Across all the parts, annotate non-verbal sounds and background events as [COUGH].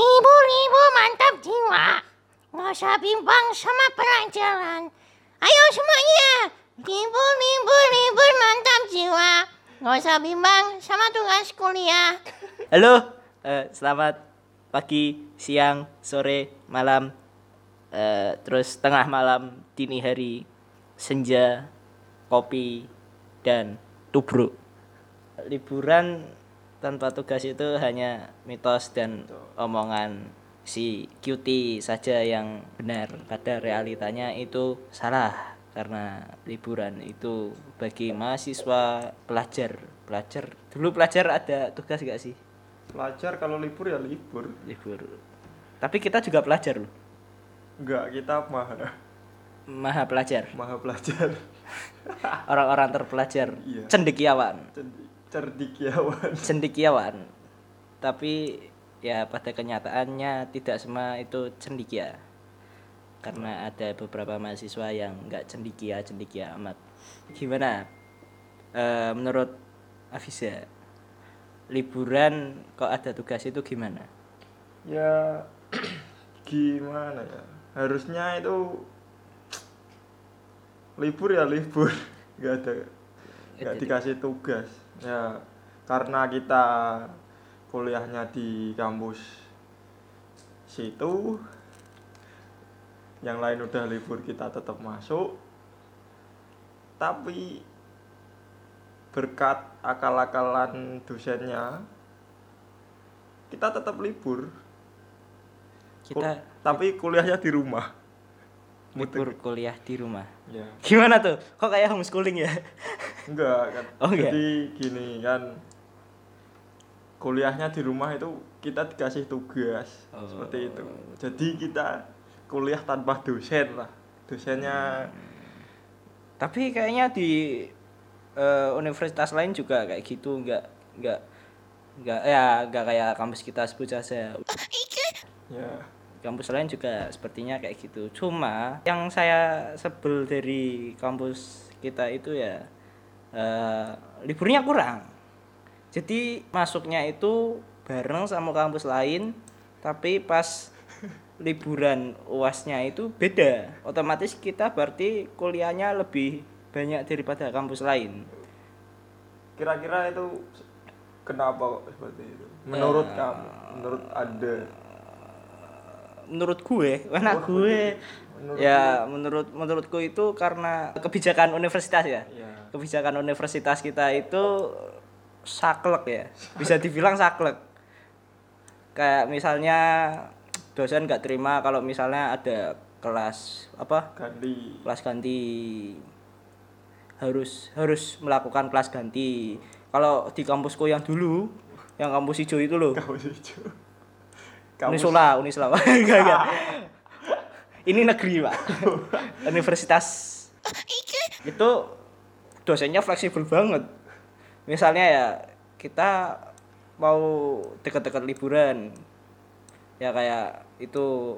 Libur-libur mantap jiwa. Nggak usah bimbang sama pelajaran. Ayo semuanya. Libur-libur libur mantap jiwa. Nggak usah bimbang sama tugas kuliah. Halo, eh, selamat pagi, siang, sore, malam, eh, terus tengah malam, dini hari, senja, kopi, dan tubruk. Liburan tanpa tugas itu hanya mitos dan omongan si cutie saja yang benar. Pada realitanya itu salah karena liburan itu bagi mahasiswa pelajar. Pelajar dulu pelajar ada tugas gak sih? Pelajar kalau libur ya libur. libur. Tapi kita juga pelajar loh. Enggak, kita maha. Maha pelajar. Maha pelajar. orang-orang terpelajar. Iya. cendekiawan. Cerdi- Cerdikiawan. cendekiawan tapi ya pada kenyataannya tidak semua itu cendikia karena ada beberapa mahasiswa yang nggak cendikia cendikia amat gimana Eh, menurut Afisa liburan kok ada tugas itu gimana Ya [CLEARS THROAT] gimana ya? Harusnya itu [TSK] libur ya libur. [LAUGHS] Enggak ada enggak Jadi- dikasih tugas. Ya karena kita kuliahnya di kampus situ yang lain udah libur kita tetap masuk. Tapi berkat akal-akalan dosennya kita tetap libur. Kita Kul- tapi kuliahnya di rumah libur kuliah di rumah. Ya. Gimana tuh? Kok kayak homeschooling ya? Enggak kan. Oh, enggak? jadi gini kan. Kuliahnya di rumah itu kita dikasih tugas Oh. seperti itu. Jadi kita kuliah tanpa dosen lah. Dosennya tapi kayaknya di eh, universitas lain juga kayak gitu nggak nggak nggak ya nggak kayak kampus kita sebut saja. Ya kampus lain juga sepertinya kayak gitu. Cuma yang saya sebel dari kampus kita itu ya eh, liburnya kurang. Jadi masuknya itu bareng sama kampus lain tapi pas [LAUGHS] liburan uasnya itu beda. Otomatis kita berarti kuliahnya lebih banyak daripada kampus lain. Kira-kira itu kenapa seperti itu? Menurut Ya. kamu menurut anda menurut gue [LAUGHS] karena Oh, gue menurut ya menurut menurutku itu karena kebijakan universitas ya. Ya kebijakan universitas kita itu saklek ya. Bisa dibilang saklek. Kayak misalnya dosen nggak terima kalau misalnya ada kelas apa? Ganti. Kelas ganti. Harus harus melakukan kelas ganti. Kalau di kampusku yang dulu yang kampus hijau itu loh. Kamu hijau Unisula Unisula [LAUGHS] enggak enggak. [LAUGHS] Ini negeri pak. [LAUGHS] Universitas. Itu dosennya fleksibel banget. Misalnya ya kita mau dekat-dekat liburan. Ya kayak itu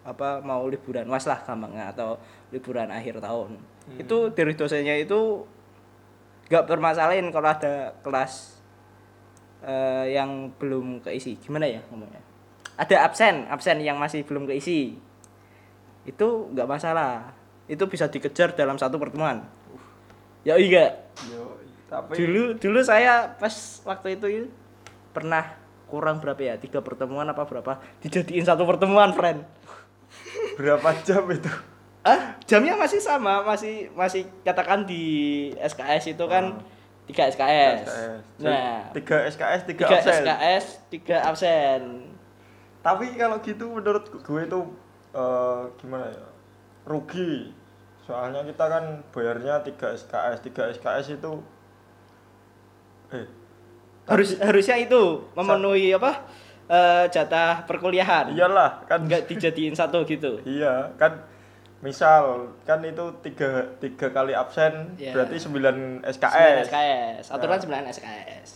apa mau liburan was lah gampangnya atau liburan akhir tahun. Itu dari dosennya itu nggak permasalahin kalau ada kelas eh, yang belum keisi. Gimana ya ngomongnya ada absen absen yang masih belum keisi. Itu nggak masalah. Itu bisa dikejar dalam satu pertemuan. Ya iya Yo, tapi dulu dulu saya pas waktu itu pernah kurang berapa ya? Tiga pertemuan apa berapa? Dijadiin satu pertemuan friend. Berapa jam itu? Ah jamnya masih sama masih masih katakan di SKS itu kan tiga SKS, SKS. nah. Tiga SKS tiga, tiga absen. SKS tiga absen tapi kalau gitu menurut gue itu eh, gimana ya rugi. Soalnya kita kan bayarnya 3 SKS 3 SKS itu eh harus harusnya itu memenuhi apa? Eh, jatah perkuliahan. Iyalah kan nggak dijadiin satu gitu. Iya kan misal kan itu tiga tiga kali absen Iya. berarti 9 9 SKS SKS aturan Nah. 9 SKS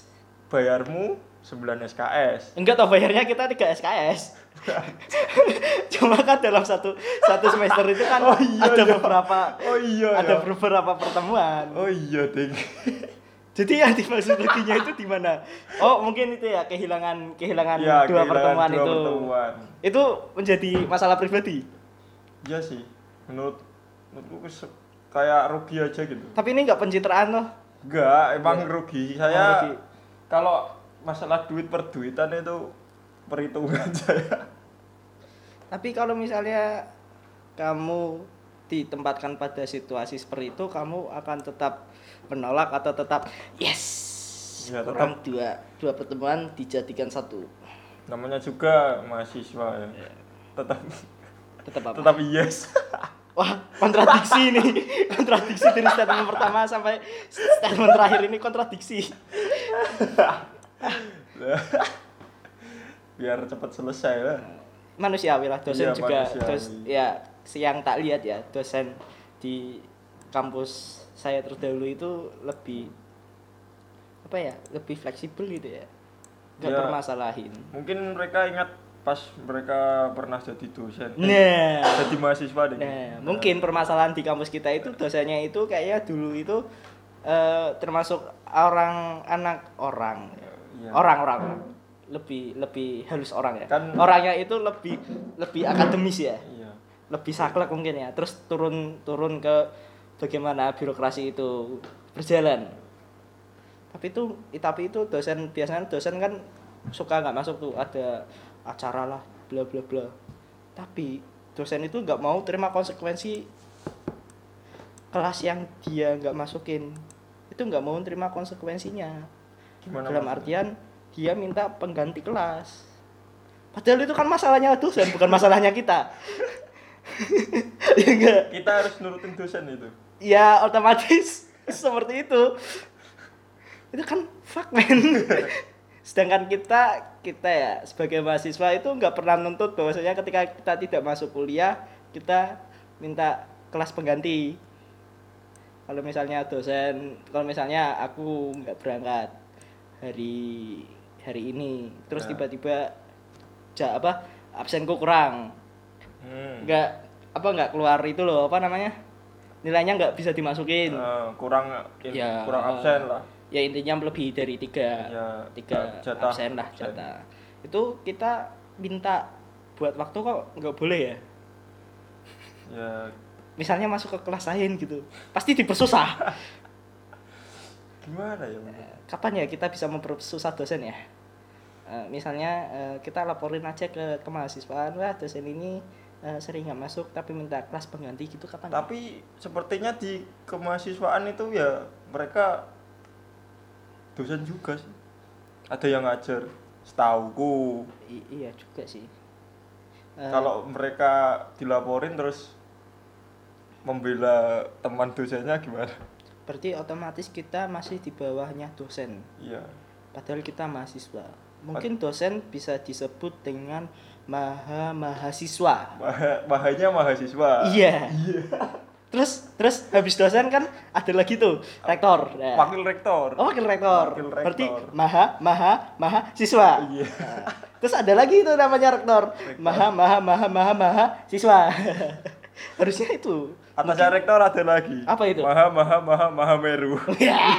bayarmu 9 SKS enggak tau bayarnya kita 3 SKS [LAUGHS] cuma kan dalam satu satu semester itu kan Oh iya, ada iya. beberapa oh iya ada ya. beberapa pertemuan oh iya ding Jadi yang dimaksud ruginya itu di mana? Oh, mungkin itu ya kehilangan kehilangan Ya, dua kehilangan pertemuan dua itu. pertemuan. Itu menjadi masalah pribadi. Iya sih. Menurut menurutku kayak rugi aja gitu. Tapi ini nggak pencitraan loh. Enggak, emang Ya. rugi. Saya rugi. kalau masalah duit per duitan itu perhitungan [LAUGHS] saya. Tapi kalau misalnya kamu ditempatkan pada situasi seperti itu, kamu akan tetap menolak atau tetap yes. Ya, tetap. Orang dua dua pertemuan dijadikan satu. Namanya juga mahasiswa ya. Tetap Tetap apa? tetap yes. [LAUGHS] Wah, kontradiksi ini. [LAUGHS] Kontradiksi dari statement pertama sampai statement terakhir ini kontradiksi. [LAUGHS] Biar cepat selesai lah. Manusiawi lah, dosen Iya, juga manusiawi. dos, ya yang tak lihat ya, dosen di kampus saya terdahulu itu lebih apa ya? Lebih fleksibel gitu ya. Gak Ya. permasalahin. Mungkin mereka ingat pas mereka pernah jadi dosen. Eh, Nah, jadi mahasiswa deh. Nah, mungkin permasalahan di kampus kita itu dosennya itu kayaknya dulu itu eh, termasuk orang anak orang Iya. orang-orang lebih lebih halus orang ya. Kan- Orangnya itu lebih lebih akademis ya, Iya. lebih saklek mungkin ya. Terus turun turun ke bagaimana birokrasi itu berjalan. Tapi itu tapi itu dosen biasanya dosen kan suka nggak masuk tuh ada acara lah bla bla bla. Tapi dosen itu nggak mau terima konsekuensi kelas yang dia nggak masukin itu nggak mau terima konsekuensinya Gimana dalam maksudnya? artian dia minta pengganti kelas. Padahal itu kan masalahnya dosen bukan masalahnya kita. [LAUGHS] Ya enggak? Kita harus nurutin dosen itu. ya otomatis [LAUGHS] seperti itu. Itu kan fuck man. [LAUGHS] Sedangkan kita kita ya sebagai mahasiswa itu nggak pernah nuntut bahwasanya ketika kita tidak masuk kuliah kita minta kelas pengganti. Kalau misalnya dosen kalau misalnya aku nggak berangkat hari hari ini terus Ya. tiba-tiba ja apa absenku kurang Hmm. nggak apa nggak keluar itu loh apa namanya nilainya nggak bisa dimasukin Eh, kurang Ya, kurang eh, absen lah. ya intinya lebih dari tiga Ya, tiga jatah, absen lah absen. jatah itu kita minta buat waktu kok nggak boleh ya Ya misalnya masuk ke kelas lain gitu pasti dipersusah [LAUGHS] gimana ya? Bang? kapan ya kita bisa mempersusah dosen ya Eh, misalnya eh, kita laporin aja ke kemahasiswaan wah dosen ini eh, sering nggak masuk tapi minta kelas pengganti gitu kapan ya? Tapi sepertinya di kemahasiswaan itu ya mereka dosen juga sih. Ada yang ngajar. Setauku I- iya juga sih Eh, kalau mereka dilaporin terus membela teman dosennya gimana? Berarti otomatis kita masih di bawahnya dosen Iya. padahal kita mahasiswa mungkin dosen bisa disebut dengan maha mahasiswa Bah- Bahaya mahasiswa. iya terus terus habis dosen kan ada lagi tuh rektor Nah. Wakil rektor. oh wakil rektor Wakil rektor. berarti maha maha maha siswa Iya. Nah, terus ada lagi itu namanya rektor maha maha maha maha maha siswa [LAUGHS] harusnya itu Atasnya rektor ada lagi. Apa itu? Maha maha maha maha meru. [LAUGHS] ya